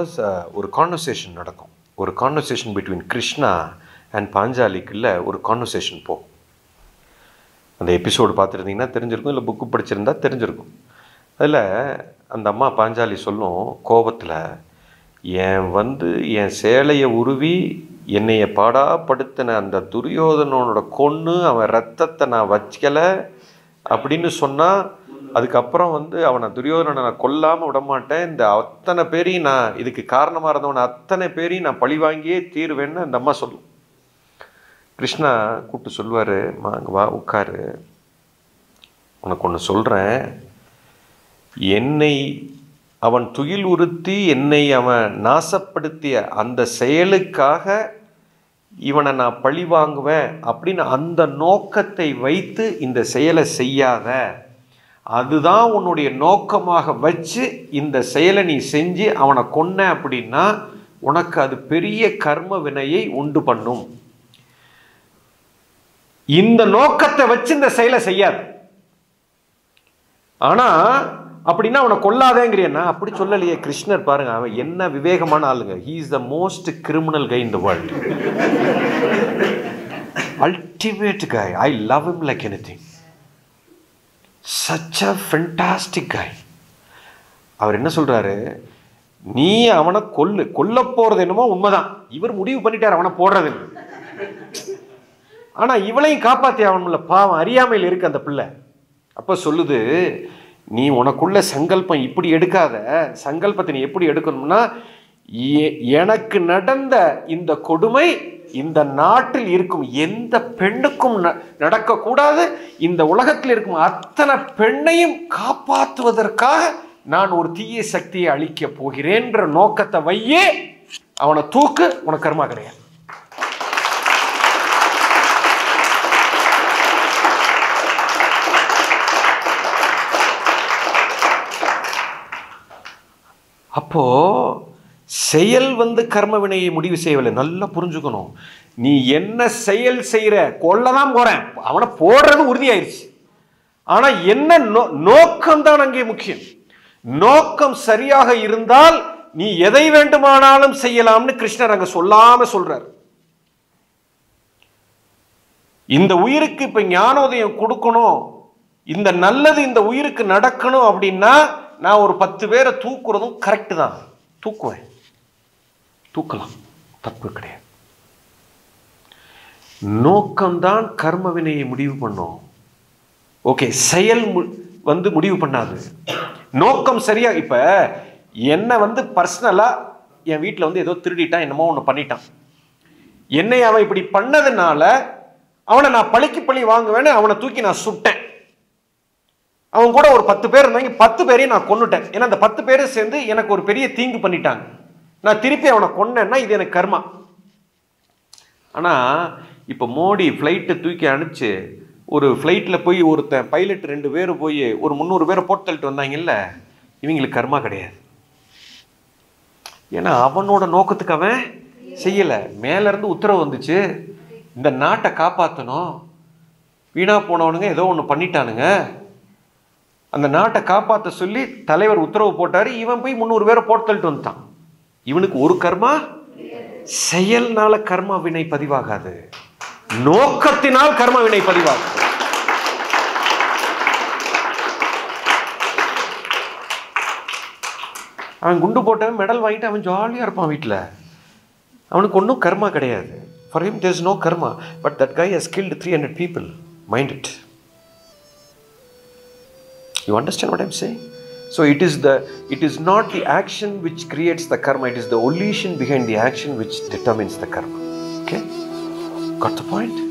Was uh, ஒரு conversation நடக்கும். ஒரு கான்வர்சேஷன் பிட்வீன் கிருஷ்ணா அண்ட் பாஞ்சாலிக்குள்ள ஒரு கான்வர்சேஷன் போகும் அந்த எபிசோடு பார்த்துருந்தீங்கன்னா தெரிஞ்சிருக்கும் இல்லை புக்கு படிச்சிருந்தா தெரிஞ்சிருக்கும். அதில் அந்த அம்மா பாஞ்சாலி சொல்லும் கோபத்தில் என் வந்து என் சேலையை உருவி என்னைய பாடாப்படுத்தின அந்த துரியோதனனோட கொன்று அவன் ரத்தத்தை நான் வச்சிக்கலை? அப்படின்னு சொன்னால் அதுக்கப்புறம் வந்து அவனை துரியோதனனை நான் கொல்லாமல் விட மாட்டேன் இந்த அத்தனை பேரையும் நான் இதுக்கு காரணமாக இருந்தவனை அத்தனை பேரையும் நான் பழி வாங்கியே தீருவேன்னு அந்த அம்மா சொல்லும். கிருஷ்ணா கூப்பிட்டு சொல்லுவார் மா அங்கே வா உட்காரு. உனக்கு ஒன்று சொல்கிறேன் என்னை அவன் துயில் உறுத்தி என்னை அவன் நாசப்படுத்திய அந்த செயலுக்காக இவனை நான் பழி வாங்குவேன் அப்படின்னு அந்த நோக்கத்தை வைத்து இந்த செயலை செய்யாத அதுதான் உன்னுடைய நோக்கமாக வச்சு இந்த செயலை நீ செஞ்சு அவனை கொன்ன அப்படின்னா உனக்கு அது பெரிய கர்ம வினையை உண்டு பண்ணும். இந்த நோக்கத்தை வச்சு இந்த செயலை செய்யாது. ஆனால் அப்படின்னா அவனை கொல்லாதேங்கிறியன்னா அப்படி சொல்லலையே கிருஷ்ணர் பாருங்க அவன் என்ன விவேகமான ஆளுங்க. He is the most criminal guy in the world ultimate guy I love him like anything such a fantastic guy அவர் என்ன சொல்கிறாரு நீ அவனை கொல்லு கொல்ல போகிறது என்னமோ உண்மைதான். இவர் முடிவு பண்ணிட்டார் அவனை போடுறது ஆனால் இவளையும் காப்பாற்றி அவனுல பாவம் அறியாமையில் இருக்கு அந்த பிள்ளை. அப்போ சொல்லுது நீ உனக்குள்ள சங்கல்பம் இப்படி எடுக்காத. சங்கல்பத்தை நீ எப்படி எடுக்கணும்னா எனக்கு நடந்த இந்த கொடுமை இந்த நாட்டில் இருக்கும் எந்த பெண்ணுக்கும் ந- நடக்கக்கூடாது. இந்த உலகத்தில் இருக்கும் அத்தனை பெண்ணையும் காப்பாற்றுவதற்காக நான் ஒரு தீய சக்தியை அழிக்க போகிறேன்ற நோக்கத்தை வையே அவனை தூக்கு உனக்கு கர்மா கிடையாது. அப்போ செயல் வந்து கர்ம வினையை முடிவு செய்யவில்லை. நல்லா புரிஞ்சுக்கணும். நீ என்ன செயல் செய்யற? கொல்லதான் போகிறேன் அவனை போடுறது உறுதியாயிருச்சு. ஆனால் என்ன நோ- நோக்கம் தான் அங்கே முக்கியம். நோக்கம் சரியாக இருந்தால் நீ எதை வேண்டுமானாலும் செய்யலாம்னு கிருஷ்ணர் அங்கே சொல்லாமல் சொல்கிறார் இந்த உயிருக்கு இப்போ ஞானோதயம் கொடுக்கணும். இந்த நல்லது இந்த உயிருக்கு நடக்கணும் அப்படின்னா நான் ஒரு பத்து பேரை தூக்குறதும் கரெக்டு தான். தூக்குவேன். தூக்கலாம். தப்பு கிடையாது. நோக்கம்தான் கர்ம வினையை முடிவு பண்ணும். ஓகே செயல் மு- வந்து முடிவு பண்ணாது. நோக்கம் சரியா இப்ப என்னை வந்து பர்சனலா என் வீட்டில் வந்து ஏதோ திருடிட்டான் என்னமோ ஒன்று பண்ணிட்டான். என்னை அவன் இப்படி பண்ணதுனால அவனை நான் பழிக்கு பழி வாங்குவேன்னு அவனை தூக்கி நான் சுட்டேன். அவன் கூட ஒரு பத்து பேர் இருந்தாங்க பத்து பேரையும் நான் கொன்னுட்டேன். ஏன்னா அந்த பத்து பேரும் சேர்ந்து எனக்கு ஒரு பெரிய தீங்கு பண்ணிட்டாங்க. நான் திருப்பி அவனை கொன்னேன்னா இது எனக்கு கர்மா. ஆனால் இப்போ மோடி ஃப்ளைட்டை தூக்கி அனுப்பிச்சு ஒரு ஃப்ளைட்டில் போய் ஒருத்தன் பைலட் ரெண்டு பேர் போய் ஒரு முந்நூறு பேரை போட்டு தள்ளிட்டு வந்தாங்கல்ல இவங்களுக்கு கர்மா கிடையாது. ஏன்னா அவனோட நோக்கத்துக்கு அவன் செய்யலை. மேலேருந்து உத்தரவு வந்துச்சு. இந்த நாட்டை காப்பாற்றணும் வீணாக போனவனுங்க ஏதோ ஒன்று பண்ணிட்டானுங்க. அந்த நாட்டை காப்பாற்ற சொல்லி தலைவர் உத்தரவு போட்டார். இவன் போய் முந்நூறு பேரை போட்டு தள்ளிட்டு வந்துட்டான். இவனுக்கு ஒரு கர்மா செயல்னால கர்மா வினை பதிவாகாது. நோக்கத்தினால் கர்ம வினை பதிவாகும் அவன் குண்டு போட்டவன் மெடல் வாங்கிட்டு அவன் ஜாலியாக இருப்பான் வீட்டில் அவனுக்கு ஒன்றும் கர்மா கிடையாது. For him there is no karma. But that guy has killed three hundred people mind it you understand what I'm saying? So it is the it is not the action which creates the karma, it is the volition behind the action which determines the karma. Okay? Got the point?